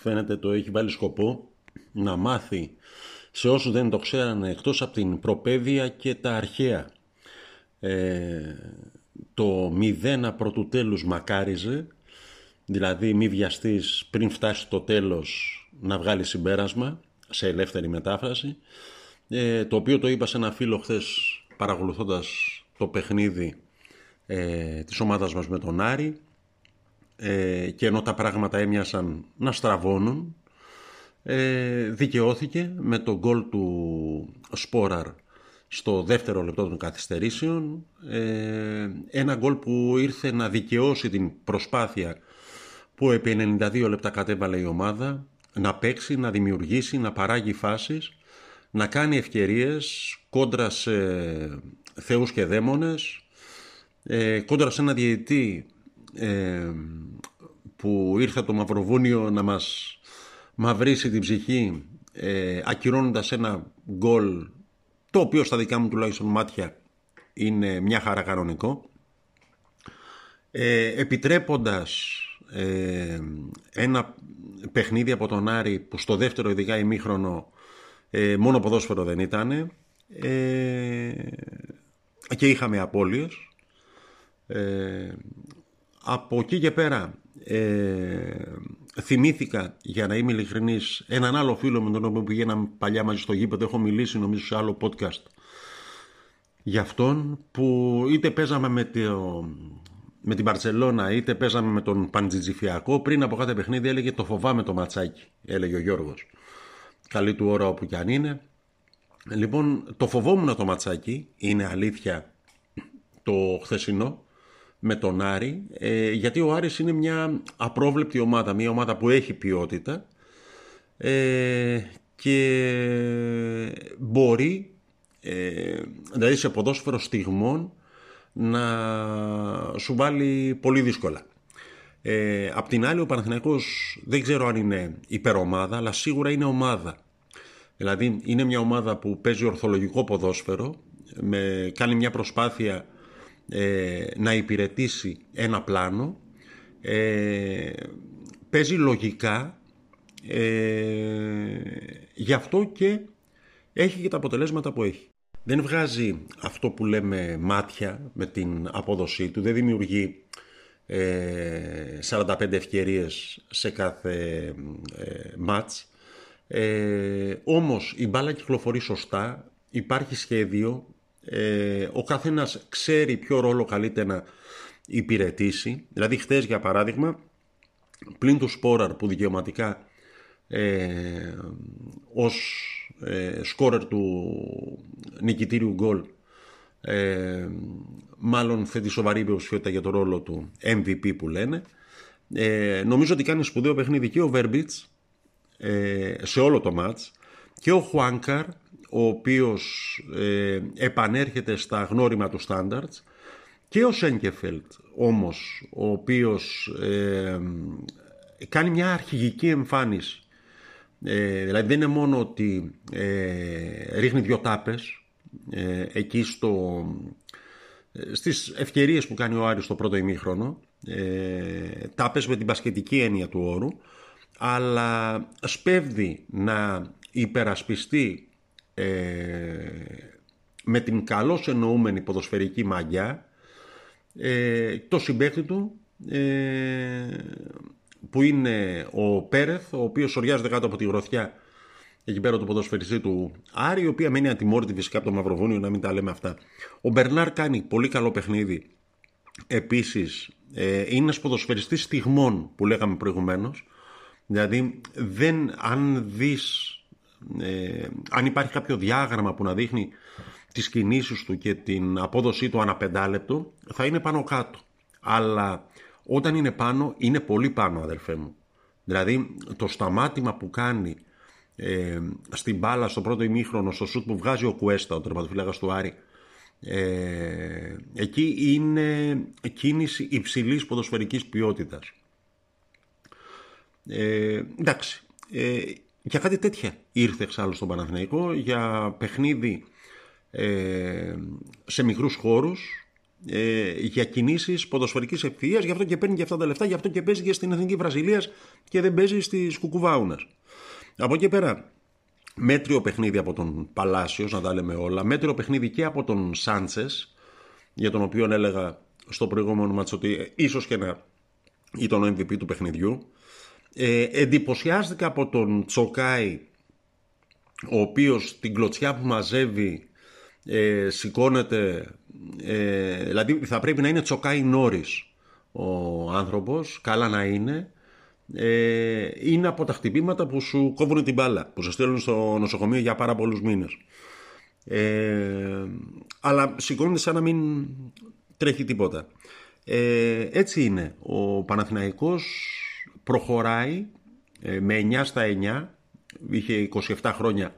φαίνεται το έχει βάλει σκοπό να μάθει σε όσους δεν το ξέρανε εκτός από την προπαίδεια και τα αρχαία. Ε, το μηδένα πρωτού τέλους μακάριζε, δηλαδή μη βιαστείς πριν φτάσει το τέλος να βγάλεις συμπέρασμα σε ελεύθερη μετάφραση, ε, το οποίο το είπα σε ένα φίλο χθες παρακολουθώντας το παιχνίδι ε, της ομάδας μας με τον Άρη ε, και ενώ τα πράγματα έμοιασαν να στραβώνουν ε, δικαιώθηκε με το γκολ του Σπόραρ στο δεύτερο λεπτό των καθυστερήσεων. Ε, ένα γκολ που ήρθε να δικαιώσει την προσπάθεια που επί 92 λεπτά κατέβαλε η ομάδα να παίξει, να δημιουργήσει, να παράγει φάσεις να κάνει ευκαιρίες κόντρα σε θεούς και δαίμονες ε, κόντρα σε ένα διαιτητή ε, που ήρθε από το Μαυροβούνιο να μας μαυρίσει την ψυχή ε, ακυρώνοντας ένα γκολ το οποίο στα δικά μου τουλάχιστον μάτια είναι μια χαρά κανονικό ε, επιτρέποντας ε, ένα παιχνίδι από τον Άρη που στο δεύτερο ειδικά ημίχρονο ε, μόνο ποδόσφαιρο δεν ήταν ε, και είχαμε απώλειες ε, από εκεί και πέρα ε, θυμήθηκα για να είμαι ειλικρινής έναν άλλο φίλο με τον οποίο πηγαίναμε παλιά μαζί στο γήπεδο. Έχω μιλήσει νομίζω σε άλλο podcast για αυτόν που είτε παίζαμε με, το, με την Παρσελώνα είτε παίζαμε με τον Παντζιτζιφιακό πριν από κάθε παιχνίδι έλεγε το φοβάμαι το ματσάκι έλεγε ο Γιώργος. Καλή του ώρα όπου κι αν είναι. Λοιπόν το φοβόμουν το ματσάκι είναι αλήθεια το χθεσινό με τον Άρη, ε, γιατί ο Άρης είναι μια απρόβλεπτη ομάδα, μια ομάδα που έχει ποιότητα ε, και μπορεί, ε, δηλαδή σε ποδόσφαιρο στιγμών, να σου βάλει πολύ δύσκολα. Ε, απ' την άλλη ο Παναθηναϊκός δεν ξέρω αν είναι υπερομάδα, αλλά σίγουρα είναι ομάδα. Δηλαδή είναι μια ομάδα που παίζει ορθολογικό ποδόσφαιρο, με, κάνει μια προσπάθεια ε, να υπηρετήσει ένα πλάνο ε, παίζει λογικά ε, γι' αυτό και έχει και τα αποτελέσματα που έχει. Δεν βγάζει αυτό που λέμε μάτια με την απόδοσή του, δεν δημιουργεί ε, 45 ευκαιρίες σε κάθε ε, μάτς. Ε, όμως η μπάλα κυκλοφορεί σωστά, υπάρχει σχέδιο, ε, ο καθένας ξέρει ποιο ρόλο καλείται να υπηρετήσει. Δηλαδή χθες για παράδειγμα, πλην του Σπόραρ που δικαιωματικά ε, ως ε, σκόρερ του νικητήριου γκολ ε, μάλλον θέτει σοβαρή υποψηφιότητα για το ρόλο του MVP που λένε ε, νομίζω ότι κάνει σπουδαίο παιχνίδι και ο Βέρμπιτς ε, σε όλο το μάτς και ο Χουάνκαρ ο οποίος ε, επανέρχεται στα γνώριμα του στάνταρτς και ο Σένκεφελτ όμως ο οποίος ε, κάνει μια αρχηγική εμφάνιση. Ε, δηλαδή δεν είναι μόνο ότι ε, ρίχνει δυο τάπες ε, εκεί στο, στις ευκαιρίες που κάνει ο Άρης στο πρώτο ημίχρονο τάπες με την πασχετική έννοια του όρου αλλά σπέβδει να υπερασπιστεί ε, με την καλώς εννοούμενη ποδοσφαιρική μαγιά ε, το συμπέχτη του ε, που είναι ο Πέρεθ ο οποίος οριάζεται κάτω από τη γροθιά εκεί πέρα του ποδοσφαιριστή του Άρη η οποία μένει ατιμόρυτη φυσικά από το Μαυροβούνιο να μην τα λέμε αυτά. Ο Μπερνάρ κάνει πολύ καλό παιχνίδι. Επίσης ε, είναι ένας ποδοσφαιριστής στιγμών που λέγαμε προηγουμένως. Δηλαδή δεν, αν δεις ε, αν υπάρχει κάποιο διάγραμμα που να δείχνει τις κινήσεις του και την απόδοσή του ανά πεντάλεπτο θα είναι πάνω κάτω. Αλλά όταν είναι πάνω είναι πολύ πάνω αδερφέ μου. Δηλαδή το σταμάτημα που κάνει ε, στην μπάλα στο πρώτο ημίχρονο, στο σουτ που βγάζει ο Κουέστα, ο τερματοφύλακας του Άρη, ε, εκεί είναι κίνηση υψηλής ποδοσφαιρικής ποιότητας. Ε, εντάξει, ε, για κάτι τέτοια ήρθε εξάλλου στον Παναθηναϊκό, για παιχνίδι ε, σε μικρούς χώρους, ε, για κινήσεις ποδοσφαιρικής ευθείας, γι' αυτό και παίρνει και αυτά τα λεφτά, γι' αυτό και παίζει και στην Εθνική Βραζιλίας και δεν παίζει στις Κουκουβάουνας. Από εκεί πέρα, μέτριο παιχνίδι από τον Παλάσιος, να τα λέμε όλα, μέτριο παιχνίδι και από τον Σάντσες, για τον οποίο έλεγα στο προηγούμενο μάτσο ότι ίσως και να ήταν ο MVP του παιχνιδιού. Ε, εντυπωσιάστηκα από τον Τσοκάη, ο οποίος την κλωτσιά που μαζεύει ε, σηκώνεται, ε, δηλαδή θα πρέπει να είναι Τσοκάη Νόρις ο άνθρωπος, καλά να είναι, ε, είναι από τα χτυπήματα που σου κόβουν την μπάλα, που σε στέλνουν στο νοσοκομείο για πάρα πολλούς μήνες. Ε, αλλά σηκώνεται σαν να μην τρέχει τίποτα. Ε, έτσι είναι. Ο Παναθηναϊκός προχωράει ε, με 9 στα 9. Είχε 27 χρόνια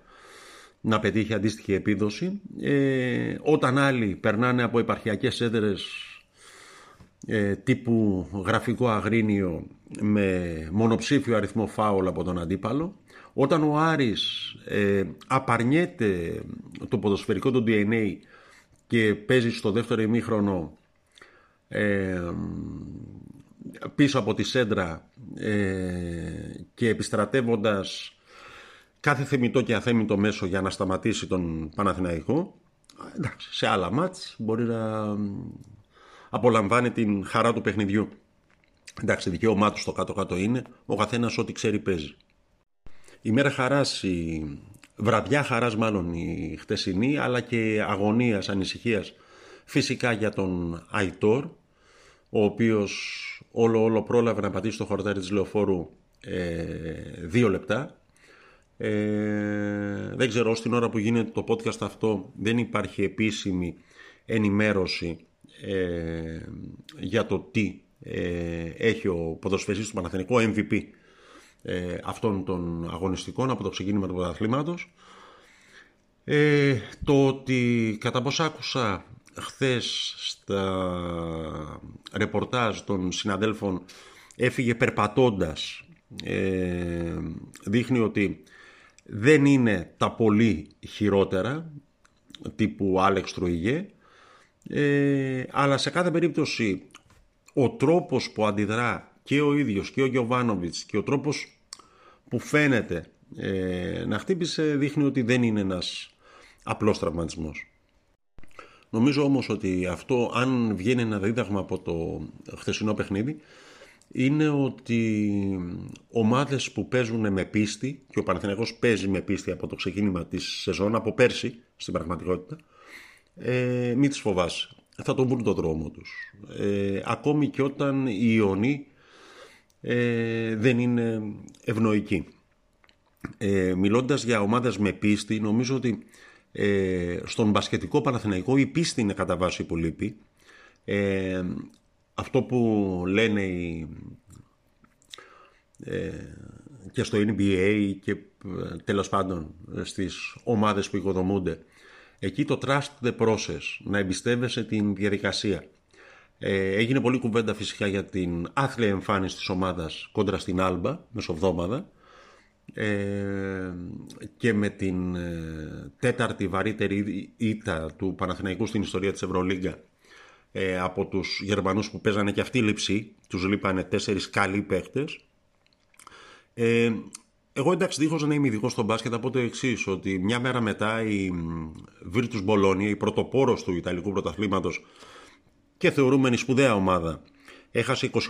να πετύχει αντίστοιχη επίδοση. Ε, όταν άλλοι περνάνε από επαρχιακές έδρες ε, τύπου γραφικό αγρίνιο με μονοψήφιο αριθμό φάουλ από τον αντίπαλο. Όταν ο Άρης ε, απαρνιέται το ποδοσφαιρικό του DNA και παίζει στο δεύτερο ημίχρονο ε, πίσω από τη σέντρα ε, και επιστρατεύοντας κάθε θεμητό και αθέμητο μέσο για να σταματήσει τον Παναθηναϊκό εντάξει, σε άλλα μάτς μπορεί να απολαμβάνει την χαρά του παιχνιδιού. Εντάξει, δικαίωμά του στο κάτω-κάτω είναι, ο καθένας ό,τι ξέρει παίζει. Η μέρα χαράς, η βραδιά χαράς μάλλον η χτεσινή, αλλά και αγωνίας, ανησυχίας φυσικά για τον Αϊτόρ, ο οποίος όλο όλο πρόλαβε να πατήσει το χορτάρι της λεωφόρου ε, δύο λεπτά. Ε, δεν ξέρω, ως την ώρα που γίνεται το podcast αυτό δεν υπάρχει επίσημη ενημέρωση ε, για το τι ε, έχει ο ποδοσφαιριστής του Παναθηνικού MVP ε, αυτών των αγωνιστικών από το ξεκίνημα του πρωταθλήματος. Ε, το ότι κατά πώς άκουσα χθες στα ρεπορτάζ των συναδέλφων έφυγε περπατώντας ε, δείχνει ότι δεν είναι τα πολύ χειρότερα τύπου Άλεξ Τρουιγέ ε, αλλά σε κάθε περίπτωση ο τρόπος που αντιδρά και ο ίδιος και ο Γιωβάνοβιτς και ο τρόπος που φαίνεται ε, να χτύπησε δείχνει ότι δεν είναι ένας απλός τραυματισμός. Νομίζω όμως ότι αυτό αν βγαίνει ένα δίδαγμα από το χθεσινό παιχνίδι είναι ότι ομάδες που παίζουν με πίστη και ο Παναθηναϊκός παίζει με πίστη από το ξεκίνημα της σεζόν από πέρσι στην πραγματικότητα ε, μην τις φοβάσαι. Θα τον βρουν το δρόμο τους. Ε, ακόμη και όταν οι Ιωνοί ε, δεν είναι ευνοϊκοί. Ε, μιλώντας για ομάδες με πίστη, νομίζω ότι ε, στον μπασκετικό Παναθηναϊκό η πίστη είναι κατά βάση που λείπει. Ε, αυτό που λένε οι, ε, και στο NBA και τέλος πάντων στις ομάδες που οικοδομούνται Εκεί το trust the process, να εμπιστεύεσαι την διαδικασία. Ε, έγινε πολύ κουβέντα φυσικά για την άθλια εμφάνιση της ομάδας κόντρα στην Άλμπα, μεσοβδόμαδα, ε, και με την ε, τέταρτη βαρύτερη ήττα του Παναθηναϊκού στην ιστορία της Ευρωλίγκα ε, από τους Γερμανούς που παίζανε και αυτή λήψη, τους λείπανε τέσσερις καλοί παίχτες. Ε, εγώ εντάξει, δίχως να είμαι ειδικός στο μπάσκετ, από το εξής, ότι μια μέρα μετά η Virtus Bologna, η πρωτοπόρος του Ιταλικού πρωταθλήματος και θεωρούμενη σπουδαία ομάδα, έχασε 28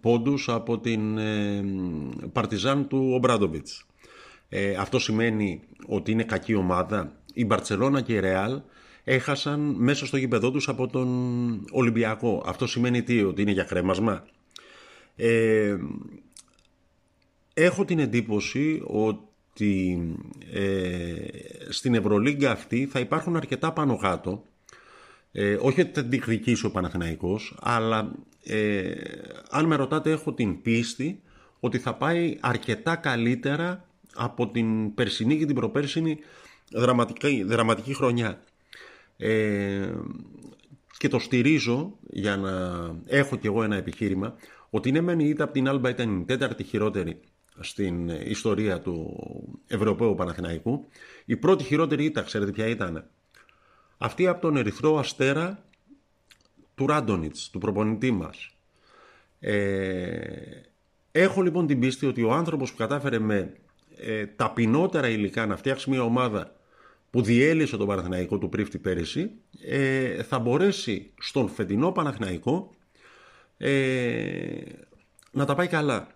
πόντους από την ε, Παρτιζάν του Ομπράντοβιτς. Ε, αυτό σημαίνει ότι είναι κακή ομάδα. Η Μπαρτσελώνα και η Ρεάλ έχασαν μέσα στο γήπεδό τους από τον Ολυμπιακό. Αυτό σημαίνει τι, ότι είναι για κρέμασμα; Ε, έχω την εντύπωση ότι ε, στην Ευρωλίγκα αυτή θα υπάρχουν αρκετά πάνω κάτω ε, όχι ότι θα την διεκδικήσει ο Παναθηναϊκός αλλά ε, αν με ρωτάτε έχω την πίστη ότι θα πάει αρκετά καλύτερα από την περσινή και την προπέρσινη δραματική, δραματική χρονιά. Ε, και το στηρίζω για να έχω κι εγώ ένα επιχείρημα ότι είναι μεν η ήττα από την Άλμπα ήταν η τέταρτη χειρότερη στην ιστορία του Ευρωπαίου Παναθηναϊκού. Η πρώτη χειρότερη ήττα, ξέρετε ποια ήταν; Αυτή από τον Ερυθρό Αστέρα του Ράντονιτς, του προπονητή μας. Ε, έχω λοιπόν την πίστη ότι ο άνθρωπος που κατάφερε με ε, ταπεινότερα υλικά να φτιάξει μια ομάδα που διέλυσε τον Παναθηναϊκό του Πρίφτη πέρυσι ε, θα μπορέσει στον φετινό Παναθηναϊκό ε, να τα πάει καλά.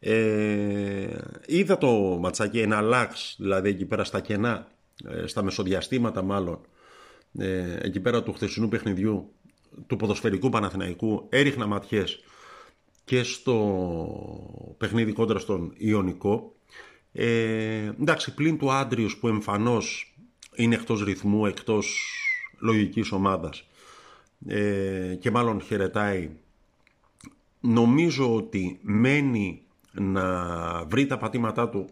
Ε, είδα το ματσάκι ένα λάξ, δηλαδή εκεί πέρα στα κενά, ε, στα μεσοδιαστήματα μάλλον, ε, εκεί πέρα του χθεσινού παιχνιδιού του ποδοσφαιρικού Παναθηναϊκού έριχνα ματιές και στο παιχνίδι κόντρα στον Ιωνικό. Ε, εντάξει, πλην του Άντριους που εμφανώς είναι εκτός ρυθμού, εκτός λογικής ομάδας ε, και μάλλον χαιρετάει νομίζω ότι μένει να βρει τα πατήματά του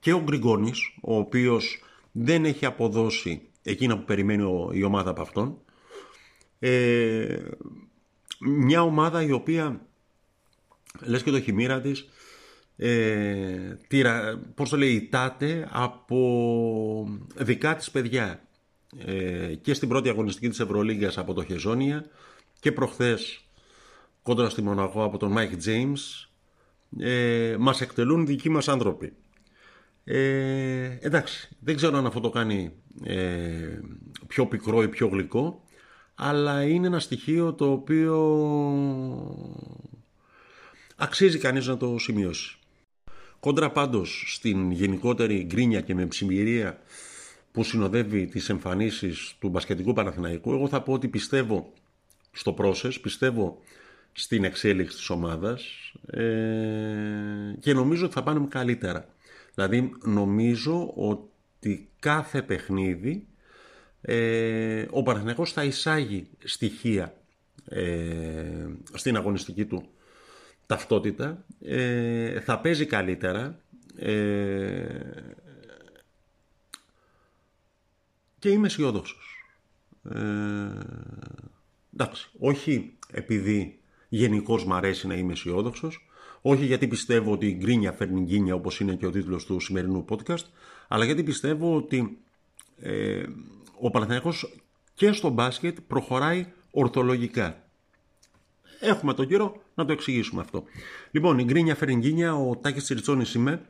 και ο Γκριγκόνης ο οποίος δεν έχει αποδώσει εκείνα που περιμένει η ομάδα από αυτόν. Ε, μια ομάδα η οποία λες και το 'χει η μοίρα της ε, τυρα, πώς το λέει, ηττάται από δικά της παιδιά. Ε, και στην πρώτη αγωνιστική της Ευρωλίγκας από το Χεζόνια και προχθές κόντρα στη Μονακό από τον Μάικ Τζέιμς ε, μας εκτελούν δικοί μας άνθρωποι. Ε, εντάξει, δεν ξέρω αν αυτό το κάνει ε, πιο πικρό ή πιο γλυκό, αλλά είναι ένα στοιχείο το οποίο αξίζει κανείς να το σημειώσει. Κόντρα πάντως στην γενικότερη γκρίνια και με ψημυρία που συνοδεύει τις εμφανίσεις του μπασκετικού Παναθηναϊκού, εγώ θα πω ότι πιστεύω στο process, πιστεύω στην εξέλιξη της ομάδας ε, και νομίζω ότι θα πάνε καλύτερα. Δηλαδή νομίζω ότι κάθε παιχνίδι ε, ο Παναθηναϊκός θα εισάγει στοιχεία ε, στην αγωνιστική του ταυτότητα, ε, θα παίζει καλύτερα ε, και είμαι αισιόδοξος. Ε, εντάξει, όχι επειδή γενικώς μου αρέσει να είμαι αισιόδοξος, όχι γιατί πιστεύω ότι η γκρίνια φέρνει γκίνια όπως είναι και ο τίτλος του σημερινού podcast, αλλά γιατί πιστεύω ότι ε, ο Παναθηναϊκός και στο μπάσκετ προχωράει ορθολογικά. Έχουμε τον καιρό να το εξηγήσουμε αυτό. Λοιπόν, η γκρίνια Φερενγκίνια, ο Τάκης Τσιριτσόνης είμαι,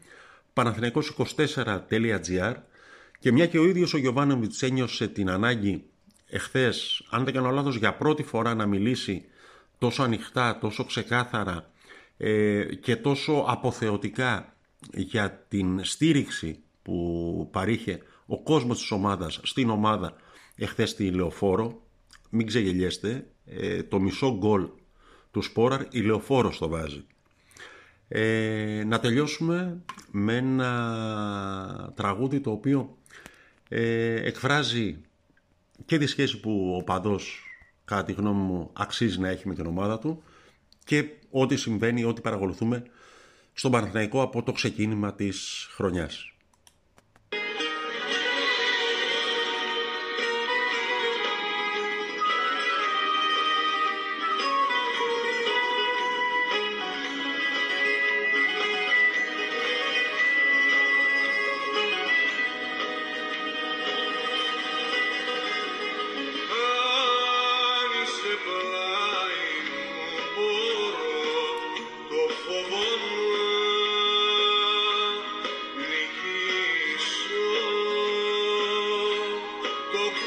παναθηναϊκός24.gr και μια και ο ίδιος ο Γιωβάνοβιτς ένιωσε την ανάγκη εχθές, αν δεν κάνω λάθος, για πρώτη φορά να μιλήσει τόσο ανοιχτά, τόσο ξεκάθαρα ε, και τόσο αποθεωτικά για την στήριξη που παρήχε ο κόσμος της ομάδας στην ομάδα εχθές στη Λεωφόρο. Μην ξεγελιέστε, ε, το μισό γκολ του Σπόραρ η Λεωφόρος το βάζει. Ε, να τελειώσουμε με ένα τραγούδι το οποίο ε, εκφράζει και τη σχέση που ο παδός κατά τη γνώμη μου αξίζει να έχει με την ομάδα του και ό,τι συμβαίνει, ό,τι παρακολουθούμε στον Παναθηναϊκό από το ξεκίνημα της χρονιάς.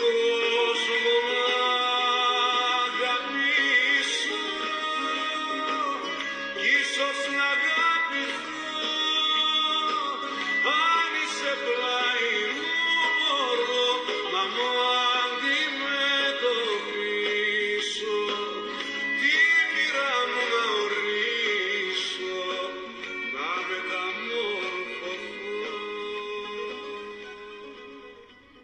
Spirit.